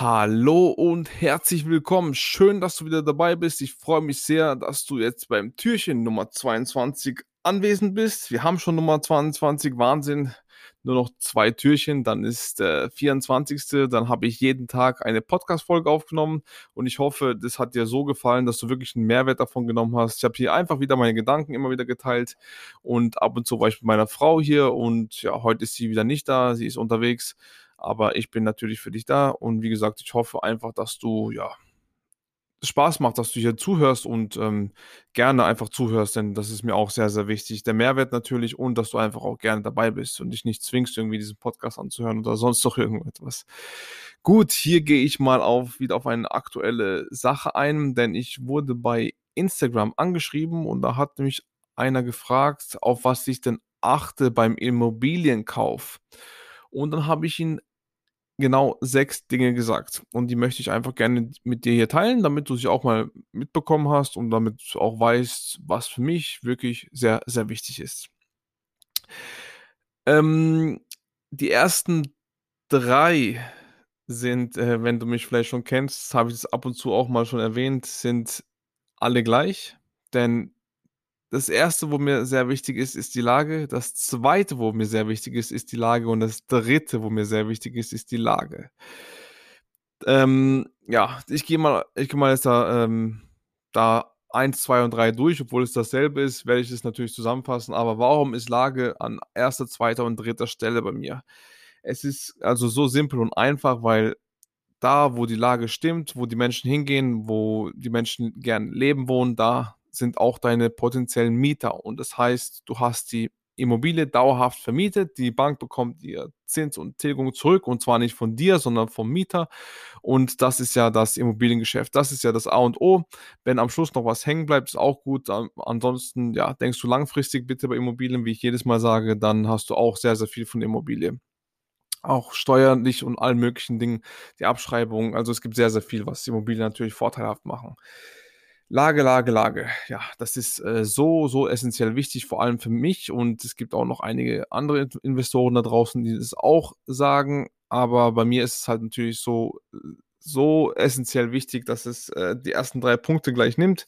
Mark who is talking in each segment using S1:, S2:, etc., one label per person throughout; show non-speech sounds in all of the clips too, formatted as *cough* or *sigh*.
S1: Hallo und herzlich willkommen. Schön, dass du wieder dabei bist. Ich freue mich sehr, dass du jetzt beim Türchen Nummer 22 anwesend bist. Wir haben schon Nummer 22, Wahnsinn. Nur noch zwei Türchen, dann ist der 24. Dann habe ich jeden Tag eine Podcast-Folge aufgenommen und ich hoffe, das hat dir so gefallen, dass du wirklich einen Mehrwert davon genommen hast. Ich habe hier einfach wieder meine Gedanken immer wieder geteilt und ab und zu war ich mit meiner Frau hier und ja, heute ist sie wieder nicht da, sie ist unterwegs aber ich bin natürlich für dich da und wie gesagt, ich hoffe einfach, dass du ja Spaß macht, dass du hier zuhörst und ähm, gerne einfach zuhörst, denn das ist mir auch sehr, sehr wichtig. Der Mehrwert natürlich und dass du einfach auch gerne dabei bist und dich nicht zwingst, irgendwie diesen Podcast anzuhören oder sonst noch irgendetwas. Gut, hier gehe ich mal auf, wieder auf eine aktuelle Sache ein, denn ich wurde bei Instagram angeschrieben und da hat mich einer gefragt, auf was ich denn achte beim Immobilienkauf. Und dann habe ich ihn genau sechs Dinge gesagt. Und die möchte ich einfach gerne mit dir hier teilen, damit du sie auch mal mitbekommen hast und damit du auch weißt, was für mich wirklich sehr, sehr wichtig ist. Ähm, die ersten drei sind, äh, wenn du mich vielleicht schon kennst, habe ich es ab und zu auch mal schon erwähnt, sind alle gleich. Denn das erste, wo mir sehr wichtig ist, ist die Lage. Das zweite, wo mir sehr wichtig ist, ist die Lage. Und das dritte, wo mir sehr wichtig ist, ist die Lage. Ähm, ja, ich gehe mal, ich gehe mal jetzt da, ähm, da 1, 2 und 3 durch, obwohl es dasselbe ist, werde ich es natürlich zusammenfassen. Aber warum ist Lage an erster, zweiter und dritter Stelle bei mir? Es ist also so simpel und einfach, weil da, wo die Lage stimmt, wo die Menschen hingehen, wo die Menschen gern leben wohnen, da sind auch deine potenziellen Mieter. Und das heißt, du hast die Immobilie dauerhaft vermietet, die Bank bekommt ihr Zins und Tilgung zurück und zwar nicht von dir, sondern vom Mieter. Und das ist ja das Immobiliengeschäft. Das ist ja das A und O. Wenn am Schluss noch was hängen bleibt, ist auch gut. Ansonsten, ja, denkst du langfristig bitte bei Immobilien, wie ich jedes Mal sage, dann hast du auch sehr, sehr viel von Immobilie. Auch steuerlich und allen möglichen Dingen, die Abschreibung. Also es gibt sehr, sehr viel, was Immobilien natürlich vorteilhaft machen. Lage, Lage, Lage. Ja, das ist äh, so, so essentiell wichtig, vor allem für mich. Und es gibt auch noch einige andere Investoren da draußen, die das auch sagen. Aber bei mir ist es halt natürlich so, so essentiell wichtig, dass es äh, die ersten drei Punkte gleich nimmt.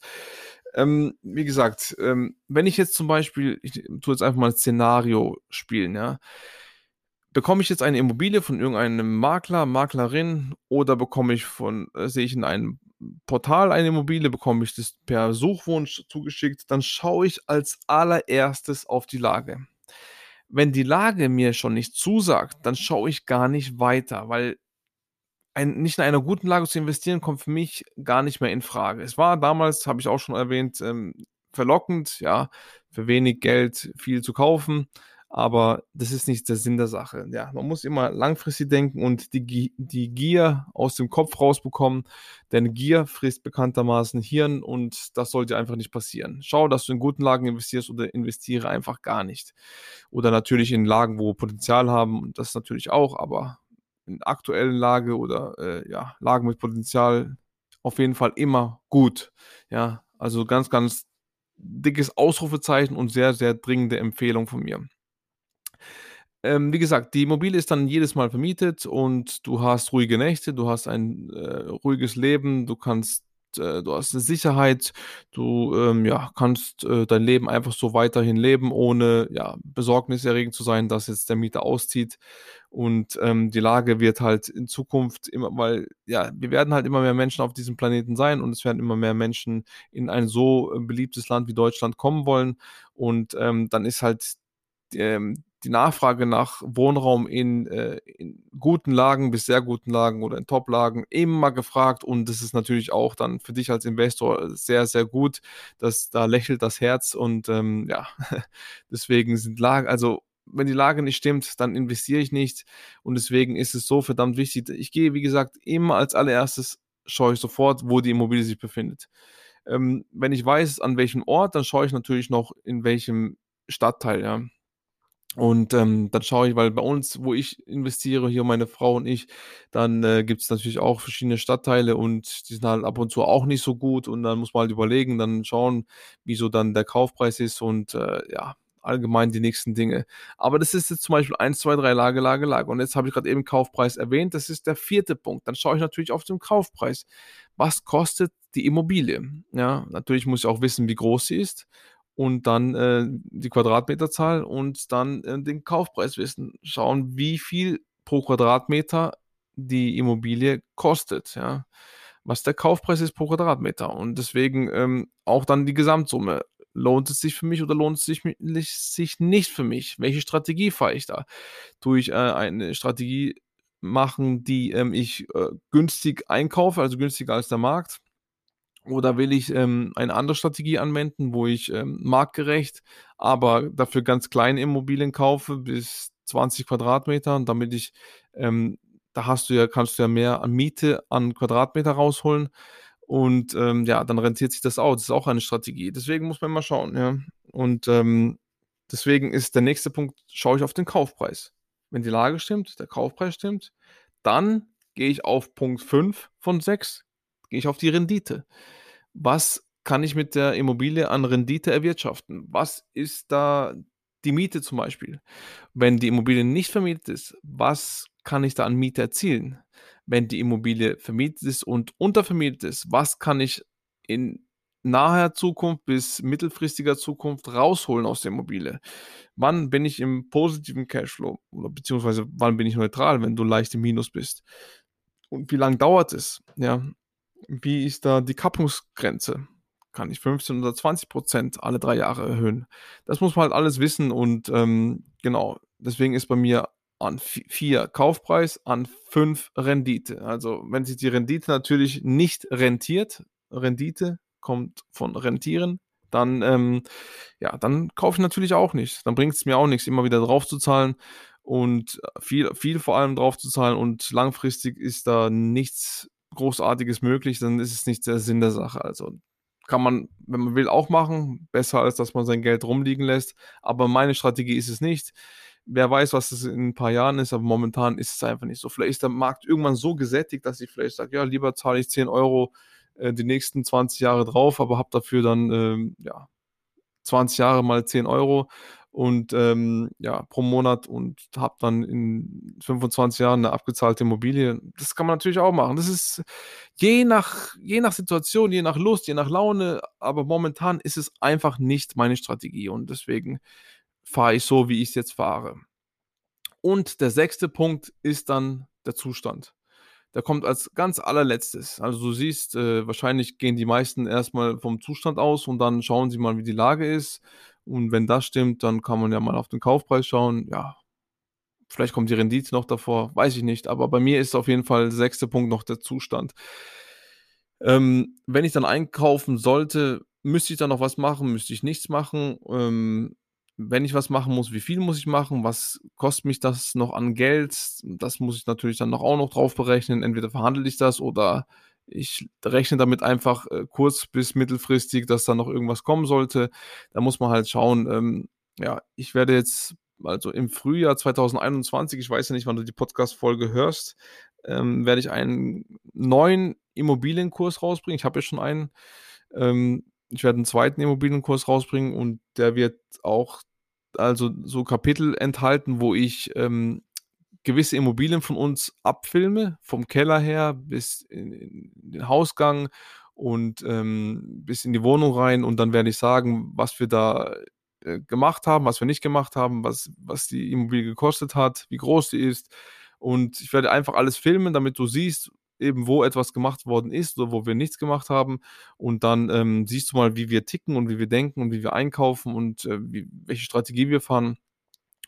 S1: Ähm, wie gesagt, ähm, wenn ich jetzt zum Beispiel, ich tue jetzt einfach mal ein Szenario spielen, ja. Bekomme ich jetzt eine Immobilie von irgendeinem Makler, Maklerin oder bekomme ich von, äh, sehe ich in einem Portal eine Immobilie, bekomme ich das per Suchwunsch zugeschickt, dann schaue ich als allererstes auf die Lage. Wenn die Lage mir schon nicht zusagt, dann schaue ich gar nicht weiter, weil ein, nicht in einer guten Lage zu investieren, kommt für mich gar nicht mehr in Frage. Es war damals, habe ich auch schon erwähnt, ähm, verlockend, ja, für wenig Geld viel zu kaufen aber das ist nicht der Sinn der Sache. Ja, man muss immer langfristig denken und die, die Gier aus dem Kopf rausbekommen, denn Gier frisst bekanntermaßen Hirn und das sollte einfach nicht passieren. Schau, dass du in guten Lagen investierst oder investiere einfach gar nicht. Oder natürlich in Lagen, wo Potenzial haben, das natürlich auch, aber in aktuellen Lage oder äh, ja, Lagen mit Potenzial auf jeden Fall immer gut. Ja, also ganz, ganz dickes Ausrufezeichen und sehr, sehr dringende Empfehlung von mir. Ähm, wie gesagt, die Immobilie ist dann jedes Mal vermietet und du hast ruhige Nächte, du hast ein äh, ruhiges Leben, du kannst, äh, du hast eine Sicherheit, du ähm, ja, kannst äh, dein Leben einfach so weiterhin leben, ohne ja, besorgniserregend zu sein, dass jetzt der Mieter auszieht. Und ähm, die Lage wird halt in Zukunft immer, weil ja, wir werden halt immer mehr Menschen auf diesem Planeten sein und es werden immer mehr Menschen in ein so äh, beliebtes Land wie Deutschland kommen wollen. Und ähm, dann ist halt ähm, die Nachfrage nach Wohnraum in, äh, in, guten Lagen bis sehr guten Lagen oder in Top-Lagen immer gefragt und das ist natürlich auch dann für dich als Investor sehr, sehr gut, dass da lächelt das Herz und ähm, ja, *laughs* deswegen sind Lagen, also wenn die Lage nicht stimmt, dann investiere ich nicht und deswegen ist es so verdammt wichtig. Ich gehe, wie gesagt, immer als allererstes schaue ich sofort, wo die Immobilie sich befindet. Ähm, wenn ich weiß, an welchem Ort, dann schaue ich natürlich noch, in welchem Stadtteil, ja. Und ähm, dann schaue ich, weil bei uns, wo ich investiere, hier meine Frau und ich, dann äh, gibt es natürlich auch verschiedene Stadtteile und die sind halt ab und zu auch nicht so gut und dann muss man halt überlegen, dann schauen, wieso dann der Kaufpreis ist und äh, ja, allgemein die nächsten Dinge. Aber das ist jetzt zum Beispiel 1, 2, 3 Lage, Lage, Lage. Und jetzt habe ich gerade eben Kaufpreis erwähnt. Das ist der vierte Punkt. Dann schaue ich natürlich auf den Kaufpreis. Was kostet die Immobilie? Ja, natürlich muss ich auch wissen, wie groß sie ist und dann äh, die Quadratmeterzahl und dann äh, den Kaufpreis wissen. Schauen, wie viel pro Quadratmeter die Immobilie kostet, ja. Was der Kaufpreis ist pro Quadratmeter. Und deswegen ähm, auch dann die Gesamtsumme. Lohnt es sich für mich oder lohnt es sich, sich nicht für mich? Welche Strategie fahre ich da? Tue ich äh, eine Strategie machen, die ähm, ich äh, günstig einkaufe, also günstiger als der Markt? Oder will ich ähm, eine andere Strategie anwenden, wo ich ähm, marktgerecht, aber dafür ganz kleine Immobilien kaufe, bis 20 Quadratmeter, damit ich, ähm, da hast du ja, kannst du ja mehr an Miete an Quadratmeter rausholen. Und ähm, ja, dann rentiert sich das auch. Das ist auch eine Strategie. Deswegen muss man mal schauen, ja. Und ähm, deswegen ist der nächste Punkt, schaue ich auf den Kaufpreis. Wenn die Lage stimmt, der Kaufpreis stimmt, dann gehe ich auf Punkt 5 von 6, gehe ich auf die Rendite. Was kann ich mit der Immobilie an Rendite erwirtschaften? Was ist da die Miete zum Beispiel? Wenn die Immobilie nicht vermietet ist, was kann ich da an Miete erzielen? Wenn die Immobilie vermietet ist und untervermietet ist, was kann ich in naher Zukunft bis mittelfristiger Zukunft rausholen aus der Immobilie? Wann bin ich im positiven Cashflow oder beziehungsweise wann bin ich neutral, wenn du leicht im Minus bist? Und wie lange dauert es? Ja, wie ist da die Kappungsgrenze? Kann ich 15 oder 20 Prozent alle drei Jahre erhöhen? Das muss man halt alles wissen und ähm, genau, deswegen ist bei mir an 4 Kaufpreis, an 5 Rendite. Also wenn sich die Rendite natürlich nicht rentiert, Rendite kommt von rentieren, dann, ähm, ja, dann kaufe ich natürlich auch nicht. Dann bringt es mir auch nichts, immer wieder drauf zu zahlen und viel, viel vor allem drauf zu zahlen und langfristig ist da nichts Großartiges möglich, dann ist es nicht der Sinn der Sache. Also kann man, wenn man will, auch machen. Besser als dass man sein Geld rumliegen lässt. Aber meine Strategie ist es nicht. Wer weiß, was es in ein paar Jahren ist, aber momentan ist es einfach nicht so. Vielleicht ist der Markt irgendwann so gesättigt, dass ich vielleicht sage, ja, lieber zahle ich 10 Euro äh, die nächsten 20 Jahre drauf, aber habe dafür dann ähm, ja, 20 Jahre mal 10 Euro und ähm, ja, pro Monat und habe dann in 25 Jahren eine abgezahlte Immobilie. Das kann man natürlich auch machen. Das ist je nach, je nach Situation, je nach Lust, je nach Laune, aber momentan ist es einfach nicht meine Strategie und deswegen fahre ich so, wie ich es jetzt fahre. Und der sechste Punkt ist dann der Zustand. Der kommt als ganz allerletztes. Also du siehst, äh, wahrscheinlich gehen die meisten erstmal vom Zustand aus und dann schauen sie mal, wie die Lage ist und wenn das stimmt, dann kann man ja mal auf den Kaufpreis schauen. Ja, vielleicht kommt die Rendite noch davor, weiß ich nicht. Aber bei mir ist auf jeden Fall der sechste Punkt noch der Zustand. Ähm, wenn ich dann einkaufen sollte, müsste ich dann noch was machen, müsste ich nichts machen. Ähm, wenn ich was machen muss, wie viel muss ich machen? Was kostet mich das noch an Geld? Das muss ich natürlich dann noch auch noch drauf berechnen. Entweder verhandle ich das oder ich rechne damit einfach äh, kurz- bis mittelfristig, dass da noch irgendwas kommen sollte. Da muss man halt schauen. Ähm, ja, ich werde jetzt, also im Frühjahr 2021, ich weiß ja nicht, wann du die Podcast-Folge hörst, ähm, werde ich einen neuen Immobilienkurs rausbringen. Ich habe ja schon einen. Ähm, ich werde einen zweiten Immobilienkurs rausbringen und der wird auch also so Kapitel enthalten, wo ich ähm, gewisse Immobilien von uns abfilme, vom Keller her bis in, in den Hausgang und ähm, bis in die Wohnung rein und dann werde ich sagen, was wir da äh, gemacht haben, was wir nicht gemacht haben, was, was die Immobilie gekostet hat, wie groß sie ist und ich werde einfach alles filmen, damit du siehst, eben wo etwas gemacht worden ist oder wo wir nichts gemacht haben und dann ähm, siehst du mal, wie wir ticken und wie wir denken und wie wir einkaufen und äh, wie, welche Strategie wir fahren.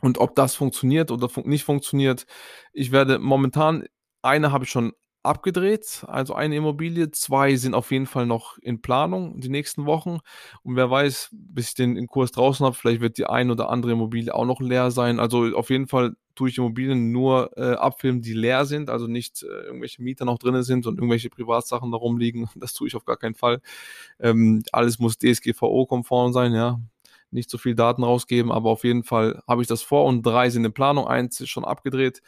S1: Und ob das funktioniert oder fun nicht funktioniert, ich werde momentan, eine habe ich schon abgedreht, also eine Immobilie, zwei sind auf jeden Fall noch in Planung die nächsten Wochen. Und wer weiß, bis ich den Kurs draußen habe, vielleicht wird die ein oder andere Immobilie auch noch leer sein. Also auf jeden Fall tue ich Immobilien nur äh, abfilmen, die leer sind, also nicht äh, irgendwelche Mieter noch drin sind und irgendwelche Privatsachen da rumliegen. *laughs* Das tue ich auf gar keinen Fall. Ähm, alles muss DSGVO-konform sein, ja nicht so viel Daten rausgeben, aber auf jeden Fall habe ich das vor und drei sind in Planung, eins ist schon abgedreht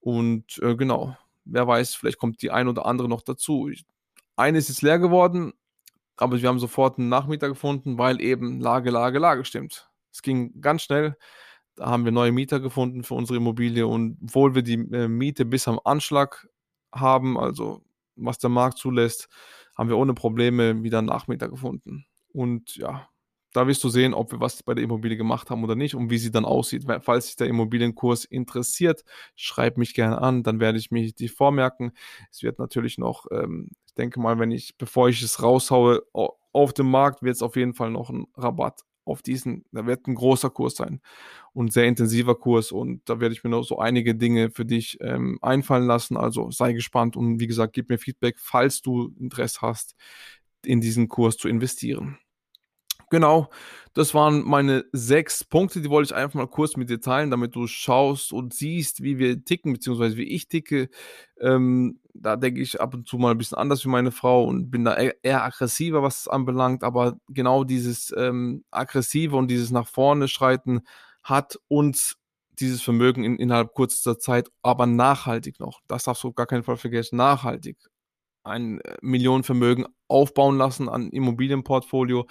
S1: und äh, genau, wer weiß, vielleicht kommt die ein oder andere noch dazu. Ich, eine ist jetzt leer geworden, aber wir haben sofort einen Nachmieter gefunden, weil eben Lage, Lage, Lage stimmt. Es ging ganz schnell. Da haben wir neue Mieter gefunden für unsere Immobilie und obwohl wir die äh, Miete bis am Anschlag haben, also was der Markt zulässt, haben wir ohne Probleme wieder einen Nachmieter gefunden. Und ja, da wirst du sehen, ob wir was bei der Immobilie gemacht haben oder nicht und wie sie dann aussieht. Falls sich der Immobilienkurs interessiert, schreib mich gerne an, dann werde ich mich die vormerken. Es wird natürlich noch, ähm, ich denke mal, wenn ich, bevor ich es raushaue, auf dem Markt wird es auf jeden Fall noch einen Rabatt auf diesen, da wird ein großer Kurs sein und sehr intensiver Kurs und da werde ich mir noch so einige Dinge für dich ähm, einfallen lassen. Also sei gespannt und wie gesagt, gib mir Feedback, falls du Interesse hast, in diesen Kurs zu investieren. Genau, das waren meine sechs Punkte, die wollte ich einfach mal kurz mit dir teilen, damit du schaust und siehst, wie wir ticken, beziehungsweise wie ich ticke. Ähm, da denke ich ab und zu mal ein bisschen anders wie meine Frau und bin da eher, aggressiver, was es anbelangt, aber genau dieses ähm, aggressive und dieses nach vorne schreiten hat uns dieses Vermögen in, innerhalb kurzer Zeit, aber nachhaltig noch. Das darfst du gar keinen Fall vergessen, nachhaltig ein äh, Millionenvermögen aufbauen lassen an Immobilienportfolio.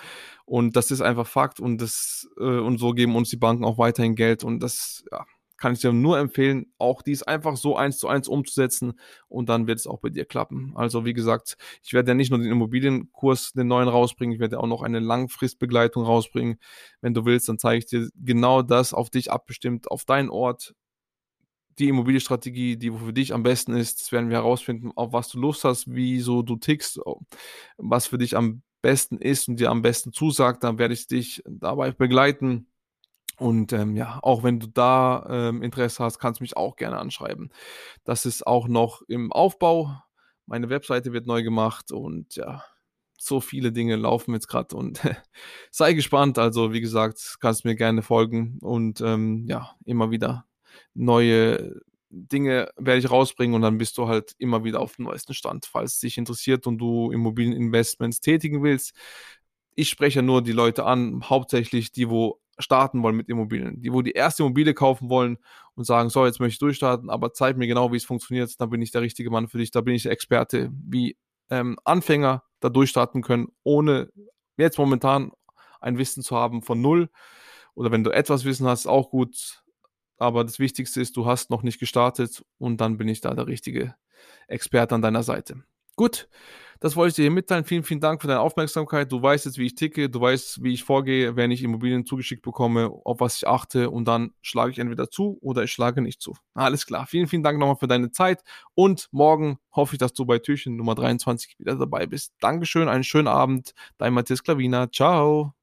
S1: Und das ist einfach Fakt. Und, das, äh, und so geben uns die Banken auch weiterhin Geld. Und das ja, kann ich dir nur empfehlen, auch dies einfach so eins zu eins umzusetzen. Und dann wird es auch bei dir klappen. Also wie gesagt, ich werde ja nicht nur den Immobilienkurs, den neuen rausbringen, ich werde auch noch eine Langfristbegleitung rausbringen. Wenn du willst, dann zeige ich dir genau das auf dich abbestimmt, auf deinen Ort, die Immobilienstrategie, die für dich am besten ist. Das werden wir herausfinden, auf was du Lust hast, wie so du tickst, was für dich am besten ist und dir am besten zusagt. Dann werde ich dich dabei begleiten. Und ähm, ja, auch wenn du da ähm, Interesse hast, kannst du mich auch gerne anschreiben. Das ist auch noch im Aufbau. Meine Webseite wird neu gemacht und ja, so viele Dinge laufen jetzt gerade und *laughs* sei gespannt. Also, wie gesagt, kannst mir gerne folgen und ähm, ja, immer wieder neue Dinge werde ich rausbringen und dann bist du halt immer wieder auf dem neuesten Stand, falls dich interessiert und du Immobilieninvestments tätigen willst. Ich spreche nur die Leute an, hauptsächlich die, wo starten wollen mit Immobilien, die, wo die erste Immobilie kaufen wollen und sagen, so, jetzt möchte ich durchstarten, aber zeig mir genau, wie es funktioniert, dann bin ich der richtige Mann für dich, da bin ich der Experte, wie ähm, Anfänger da durchstarten können, ohne jetzt momentan ein Wissen zu haben von null. Oder wenn du etwas Wissen hast, auch gut, aber das Wichtigste ist, du hast noch nicht gestartet und dann bin ich da der richtige Experte an deiner Seite. Gut, das wollte ich dir hier mitteilen. Vielen, vielen Dank für deine Aufmerksamkeit. Du weißt jetzt, wie ich ticke, du weißt, wie ich vorgehe, wenn ich Immobilien zugeschickt bekomme, auf was ich achte und dann schlage ich entweder zu oder ich schlage nicht zu. Alles klar. Vielen, vielen Dank nochmal für deine Zeit und morgen hoffe ich, dass du bei Türchen Nummer 23 wieder dabei bist. Dankeschön, einen schönen Abend. Dein Matthias Klavina. Ciao.